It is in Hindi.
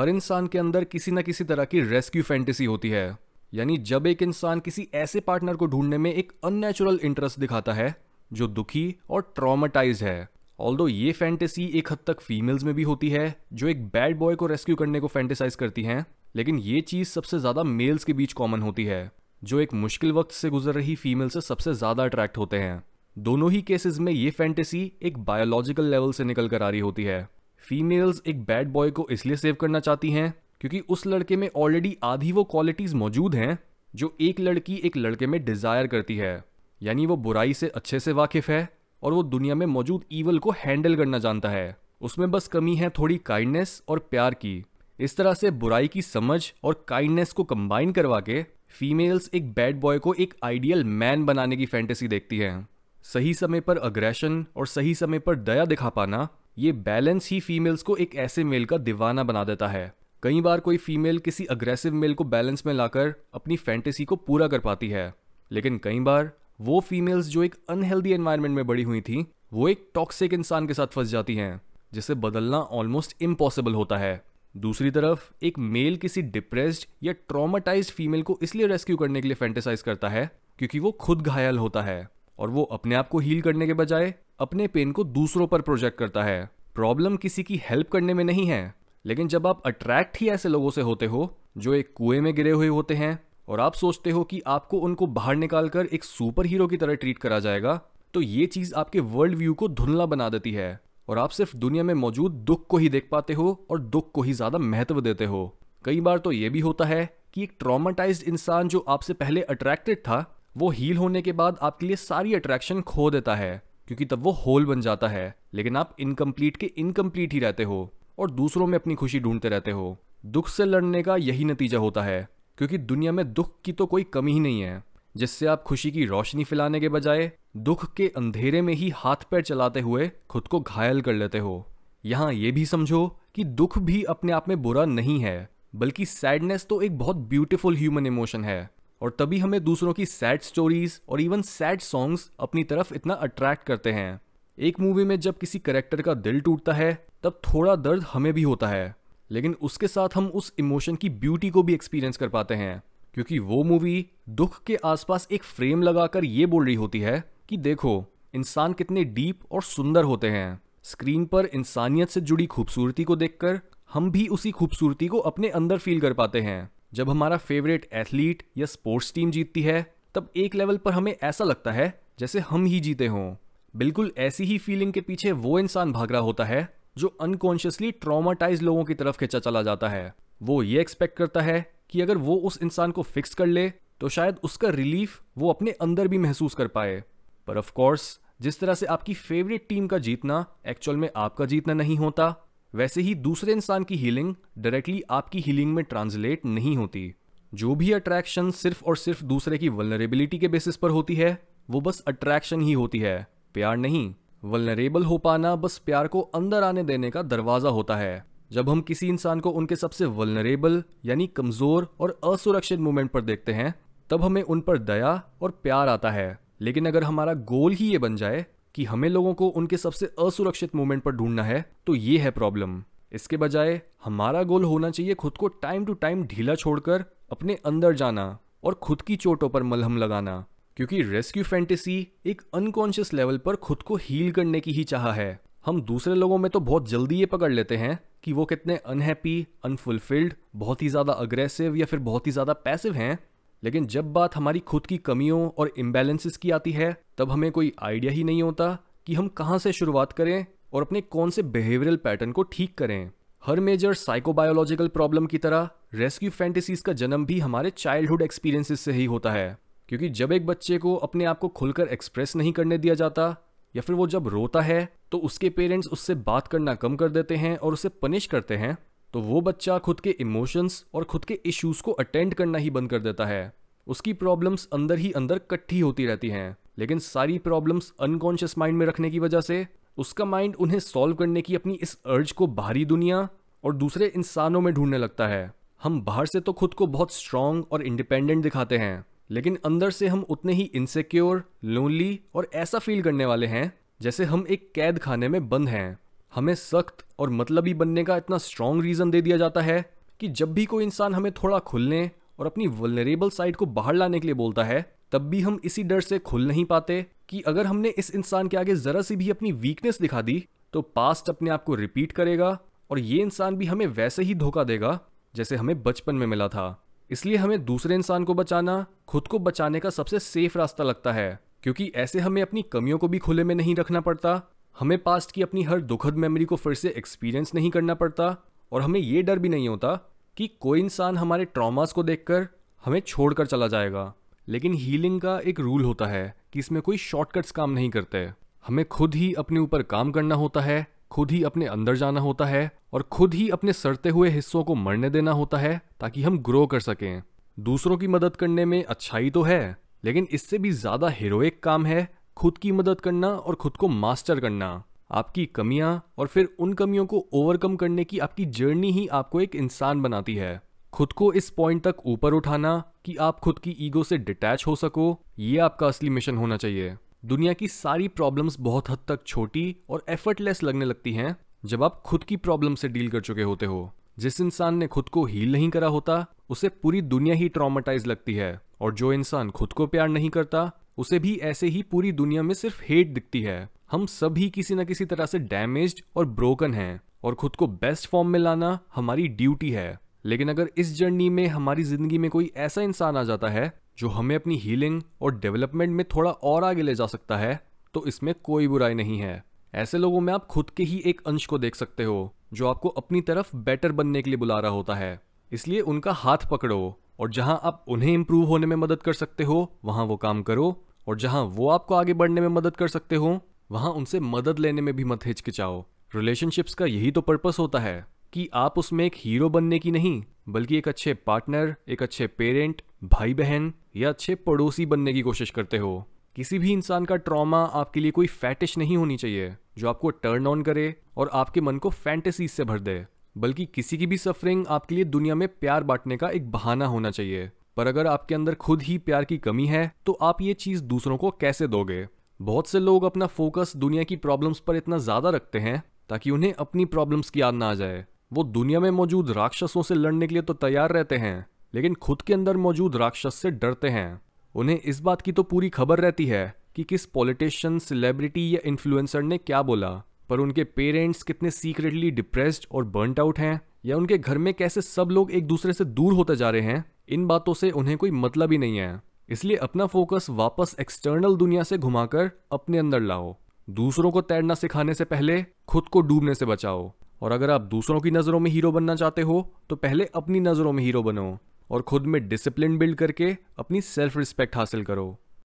हर इंसान के अंदर किसी न किसी तरह की रेस्क्यू फैंटेसी होती है। यानी जब एक इंसान किसी ऐसे पार्टनर को ढूँढने में एक अननेचुरल इंटरेस्ट दिखाता है, जो दुखी और ट्रॉमाटाइज है। ऑल्दो ये फैंटेसी एक हद तक फीमेल्स में भी होती है, जो एक बैड बॉय को रेस्क्यू करने को फैंटेसाइज करती हैं, लेकिन ये चीज़ सबसे ज़्यादा मेल्स के बीच कॉमन होती है, जो एक मुश्किल वक्त से गुजर रही फीमेल से सबसे ज़्यादा अट्रैक्ट होते हैं। दोनों ही केसेस में ये फैंटेसी एक बायोलॉजिकल लेवल से निकल कर आ रही होती है। फीमेल्स एक बैड बॉय को इसलिए सेव करना चाहती हैं क्योंकि उस लड़के में ऑलरेडी आधी वो क्वालिटीज मौजूद हैं जो एक लड़की एक लड़के में डिज़ायर करती है। यानी वो बुराई से अच्छे से वाकिफ है और वो दुनिया में मौजूद ईवल को हैंडल करना जानता है। उसमें बस कमी है थोड़ी काइंडनेस और प्यार की। इस तरह से बुराई की समझ और काइंडनेस को कंबाइन करवा के फीमेल्स एक बैड बॉय को एक आइडियल मैन बनाने की फैंटेसी देखती हैं। सही समय पर अग्रेशन और सही समय पर दया दिखा पाना ये बैलेंस ही फीमेल्स को एक ऐसे मेल का दीवाना बना देता है। कई बार कोई फीमेल किसी अग्रेसिव मेल को बैलेंस में लाकर अपनी फैंटेसी को पूरा कर पाती है। लेकिन कई बार वो फीमेल्स जो एक अनहेल्दी एनवायरनमेंट में बड़ी हुई थी, वो एक टॉक्सिक इंसान के साथ फंस जाती हैं, जिसे बदलना ऑलमोस्ट इम्पॉसिबल होता है। दूसरी तरफ़, एक मेल किसी डिप्रेस्ड या ट्रॉमाटाइज फीमेल को इसलिए रेस्क्यू करने के लिए फैंटेसाइज करता है, क्योंकि वो खुद घायल होता है और वो अपने आप को हील करने के बजाय अपने पेन को दूसरों पर प्रोजेक्ट करता है। प्रॉब्लम किसी की हेल्प करने में नहीं है, लेकिन जब आप अट्रैक्ट ही ऐसे लोगों से होते हो, जो एक कुएँ में गिरे हुए होते हैं, और आप सोचते हो कि आपको उनको बाहर निकालकर एक सुपर हीरो की तरह ट्रीट करा जाएगा तो ये चीज़ आपके वर्ल्ड व्यू को धुंधला बना देती है, और आप सिर्फ़ दुनिया में मौजूद दुख को ही देख पाते हो और दुख को ही ज़्यादा महत्व देते हो। कई बार तो ये भी होता है कि एक ट्रॉमाटाइज इंसान जो आपसे पहले अट्रैक्टेड था, वो हील होने के बाद आपके लिए सारी अट्रैक्शन खो देता है। क्योंकि तब वो होल बन जाता है। लेकिन आप इनकम्प्लीट के इनकम्प्लीट ही रहते हो और दूसरों में अपनी खुशी ढूंढते रहते हो। दुख से लड़ने का यही नतीजा होता है, क्योंकि दुनिया में दुख की तो कोई कमी ही नहीं है, जिससे आप खुशी की रोशनी फैलाने के बजाय दुख के अंधेरे में ही हाथ पैर चलाते हुए खुद को घायल कर लेते हो। यहाँ ये भी समझो कि दुख भी अपने आप में बुरा नहीं है, बल्कि सैडनेस तो एक बहुत ब्यूटीफुल ह्यूमन इमोशन है। और तभी हमें दूसरों की सैड स्टोरीज और इवन सैड सॉन्ग्स अपनी तरफ़ इतना अट्रैक्ट करते हैं। एक मूवी में जब किसी करेक्टर का दिल टूटता है, तब थोड़ा दर्द हमें भी होता है। लेकिन उसके साथ हम उस इमोशन की ब्यूटी को भी एक्सपीरियंस कर पाते हैं, क्योंकि वो मूवी दुख के आसपास एक फ्रेम लगाकर ये बोल रही होती है कि देखो, इंसान कितने डीप और सुंदर होते हैं। स्क्रीन पर इंसानियत से जुड़ी खूबसूरती को देखकर हम भी उसी खूबसूरती को अपने अंदर फील कर पाते हैं। जब हमारा फेवरेट एथलीट या स्पोर्ट्स टीम जीतती है, तब एक लेवल पर हमें ऐसा लगता है जैसे हम ही जीते हों। बिल्कुल ऐसी ही फीलिंग के पीछे वो इंसान भाग रहा होता है जो अनकॉन्शियसली ट्रॉमाटाइज लोगों की तरफ़ खिंचा चला जाता है। वो ये एक्सपेक्ट करता है कि अगर वो उस इंसान को फिक्स कर ले तो शायद उसका रिलीफ वो अपने अंदर भी महसूस कर पाए। पर ऑफ़ कोर्स जिस तरह से आपकी फेवरेट टीम का जीतना एक्चुअल में आपका जीतना नहीं होता वैसे ही दूसरे इंसान की हीलिंग डायरेक्टली आपकी हीलिंग में ट्रांसलेट नहीं होती। जो भी अट्रैक्शन सिर्फ़ और सिर्फ़ दूसरे की वलनरेबिलिटी के बेसिस पर होती है, वो बस अट्रैक्शन ही होती है। प्यार नहीं। वलनरेबल हो पाना बस प्यार को अंदर आने देने का दरवाज़ा होता है। जब हम किसी इंसान को उनके सबसे वलनरेबल यानी कमज़ोर और असुरक्षित मोमेंट पर देखते हैं, तब हमें उन पर दया और प्यार आता है। लेकिन अगर हमारा गोल ही ये बन जाए कि हमें लोगों को उनके सबसे असुरक्षित मोमेंट पर ढूंढना है तो ये है प्रॉब्लम इसके बजाय, हमारा गोल होना चाहिए खुद को टाइम टू टाइम ढीला छोड़कर अपने अंदर जाना और खुद की चोटों पर मलहम लगाना, क्योंकि रेस्क्यू फैंटेसी एक अनकॉन्शियस लेवल पर खुद को हील करने की ही चाह है. हम दूसरे लोगों में तो बहुत जल्दी ये पकड़ लेते हैं कि वो कितने अनहैप्पी अनफुलफिल्ड बहुत ही ज़्यादा अग्रेसिव या फिर बहुत ही ज़्यादा पैसिव हैं लेकिन जब बात हमारी खुद की कमियों और इम्बेलेंसेस की आती है, तब हमें कोई आइडिया ही नहीं होता कि हम कहाँ से शुरुआत करें और अपने कौन से बिहेवियरल पैटर्न को ठीक करें। हर मेजर साइकोबायोलॉजिकल प्रॉब्लम की तरह रेस्क्यू फैंटेसीज का जन्म भी हमारे चाइल्डहुड एक्सपीरियंसेस से ही होता है। क्योंकि जब एक बच्चे को अपने आप को खुलकर एक्सप्रेस नहीं करने दिया जाता, या फिर वो जब रोता है तो उसके पेरेंट्स उससे बात करना कम कर देते हैं और उसे पनिश करते हैं। तो वो बच्चा खुद के इमोशंस और खुद के इश्यूज़ को अटेंड करना ही बंद कर देता है। उसकी प्रॉब्लम्स अंदर ही अंदर कट्ठी होती रहती हैं। लेकिन सारी प्रॉब्लम्स अनकॉन्शियस माइंड में रखने की वजह से, उसका माइंड उन्हें सॉल्व करने की अपनी इस अर्ज़ को बाहरी दुनिया और दूसरे इंसानों में ढूँढने लगता है। हम बाहर से तो खुद को बहुत स्ट्रांग और इंडिपेंडेंट दिखाते हैं, लेकिन अंदर से हम उतने ही इनसेक्योर लोनली और ऐसा फील करने वाले हैं, जैसे हम एक कैद खाने में बंद हैं। हमें सख्त और मतलबी बनने का इतना स्ट्रॉन्ग रीज़न दे दिया जाता है कि जब भी कोई इंसान हमें थोड़ा खुलने और अपनी वलनरेबल साइड को बाहर लाने के लिए बोलता है, तब भी हम इसी डर से खुल नहीं पाते कि अगर हमने इस इंसान के आगे ज़रा सी भी अपनी वीकनेस दिखा दी तो पास्ट अपने आप को रिपीट करेगा और ये इंसान भी हमें वैसे ही धोखा देगा जैसे हमें बचपन में मिला था। इसलिए हमें दूसरे इंसान को बचाना, खुद को बचाने का सबसे सेफ़ रास्ता लगता है, क्योंकि ऐसे हमें अपनी कमियों को भी खुले में नहीं रखना पड़ता हमें पास्ट की अपनी हर दुखद मेमोरी को फिर से एक्सपीरियंस नहीं करना पड़ता और हमें ये डर भी नहीं होता कि कोई इंसान हमारे ट्रॉमास को देखकर हमें छोड़कर चला जाएगा। लेकिन हीलिंग का एक रूल होता है कि इसमें कोई शॉर्टकट्स काम नहीं करते। हमें खुद ही अपने ऊपर काम करना होता है, खुद ही अपने अंदर जाना होता है और खुद ही अपने सड़ते हुए हिस्सों को मरने देना होता है ताकि हम ग्रो कर सकें। दूसरों की मदद करने में अच्छाई तो है, लेकिन इससे भी ज़्यादा हीरोइक काम है खुद की मदद करना और खुद को मास्टर करना। आपकी कमियाँ और फिर उन कमियों को ओवरकम करने की आपकी जर्नी ही आपको एक इंसान बनाती है। खुद को इस पॉइंट तक ऊपर उठाना कि आप खुद की ईगो से डिटैच हो सको, ये आपका असली मिशन होना चाहिए। दुनिया की सारी प्रॉब्लम्स बहुत हद तक छोटी और एफर्टलेस लगने लगती हैं जब आप खुद की प्रॉब्लम से डील कर चुके होते हो। जिस इंसान ने खुद को हील नहीं करा होता, उसे पूरी दुनिया ही ट्रॉमेटाइज लगती है और जो इंसान खुद को प्यार नहीं करता उसे भी ऐसे ही पूरी दुनिया में सिर्फ़ हेट दिखती है। हम सभी किसी न किसी तरह से डैमेज और ब्रोकन हैं और खुद को बेस्ट फॉर्म में लाना हमारी ड्यूटी है। लेकिन अगर इस जर्नी में हमारी ज़िंदगी में कोई ऐसा इंसान आ जाता है जो हमें अपनी हीलिंग और डेवलपमेंट में थोड़ा और आगे ले जा सकता है तो इसमें कोई बुराई नहीं है। ऐसे लोगों में आप खुद के ही एक अंश को देख सकते हो, जो आपको अपनी तरफ़ बेटर बनने के लिए बुला रहा होता है। इसलिए उनका हाथ पकड़ो और जहाँ आप उन्हें इंप्रूव होने में मदद कर सकते हो, वहाँ वो काम करो और जहाँ वो आपको आगे बढ़ने में मदद कर सकते हो, वहाँ उनसे मदद लेने में भी मत हिचकिचाओ। रिलेशनशिप्स का यही तो पर्पस होता है कि आप उसमें एक हीरो बनने की नहीं, बल्कि एक अच्छे पार्टनर एक अच्छे पेरेंट भाई बहन या अच्छे पड़ोसी बनने की कोशिश करते हो। किसी भी इंसान का ट्रॉमा आपके लिए कोई फैटिश नहीं होनी चाहिए, जो आपको टर्न ऑन करे और आपके मन को फैंटेसीज से भर दे। बल्कि किसी की भी सफरिंग आपके लिए दुनिया में प्यार बांटने का एक बहाना होना चाहिए। पर अगर आपके अंदर खुद ही प्यार की कमी है तो आप ये चीज़ दूसरों को कैसे दोगे? बहुत से लोग अपना फोकस दुनिया की प्रॉब्लम्स पर इतना ज़्यादा रखते हैं, ताकि उन्हें अपनी प्रॉब्लम्स की याद ना आ जाए। वो दुनिया में मौजूद राक्षसों से लड़ने के लिए तो तैयार रहते हैं, लेकिन खुद के अंदर मौजूद राक्षस से डरते हैं। उन्हें इस बात की तो पूरी खबर रहती है कि किस पॉलिटिशियन सेलिब्रिटी या इन्फ्लुएंसर ने क्या बोला, पर उनके पेरेंट्स कितने सीक्रेटली डिप्रेस्ड और बर्नट आउट हैं, या उनके घर में कैसे सब लोग एक दूसरे से दूर होते जा रहे हैं इन बातों से उन्हें कोई मतलब ही नहीं है। इसलिए अपना फोकस वापस एक्सटर्नल दुनिया से घुमाकर अपने अंदर लाओ। दूसरों को तैरना सिखाने से पहले खुद को डूबने से बचाओ। और अगर आप दूसरों की नज़रों में हीरो बनना चाहते हो तो पहले अपनी नज़रों में हीरो बनो और खुद में डिसिप्लिन बिल्ड करके अपनी सेल्फ रिस्पेक्ट हासिल करो।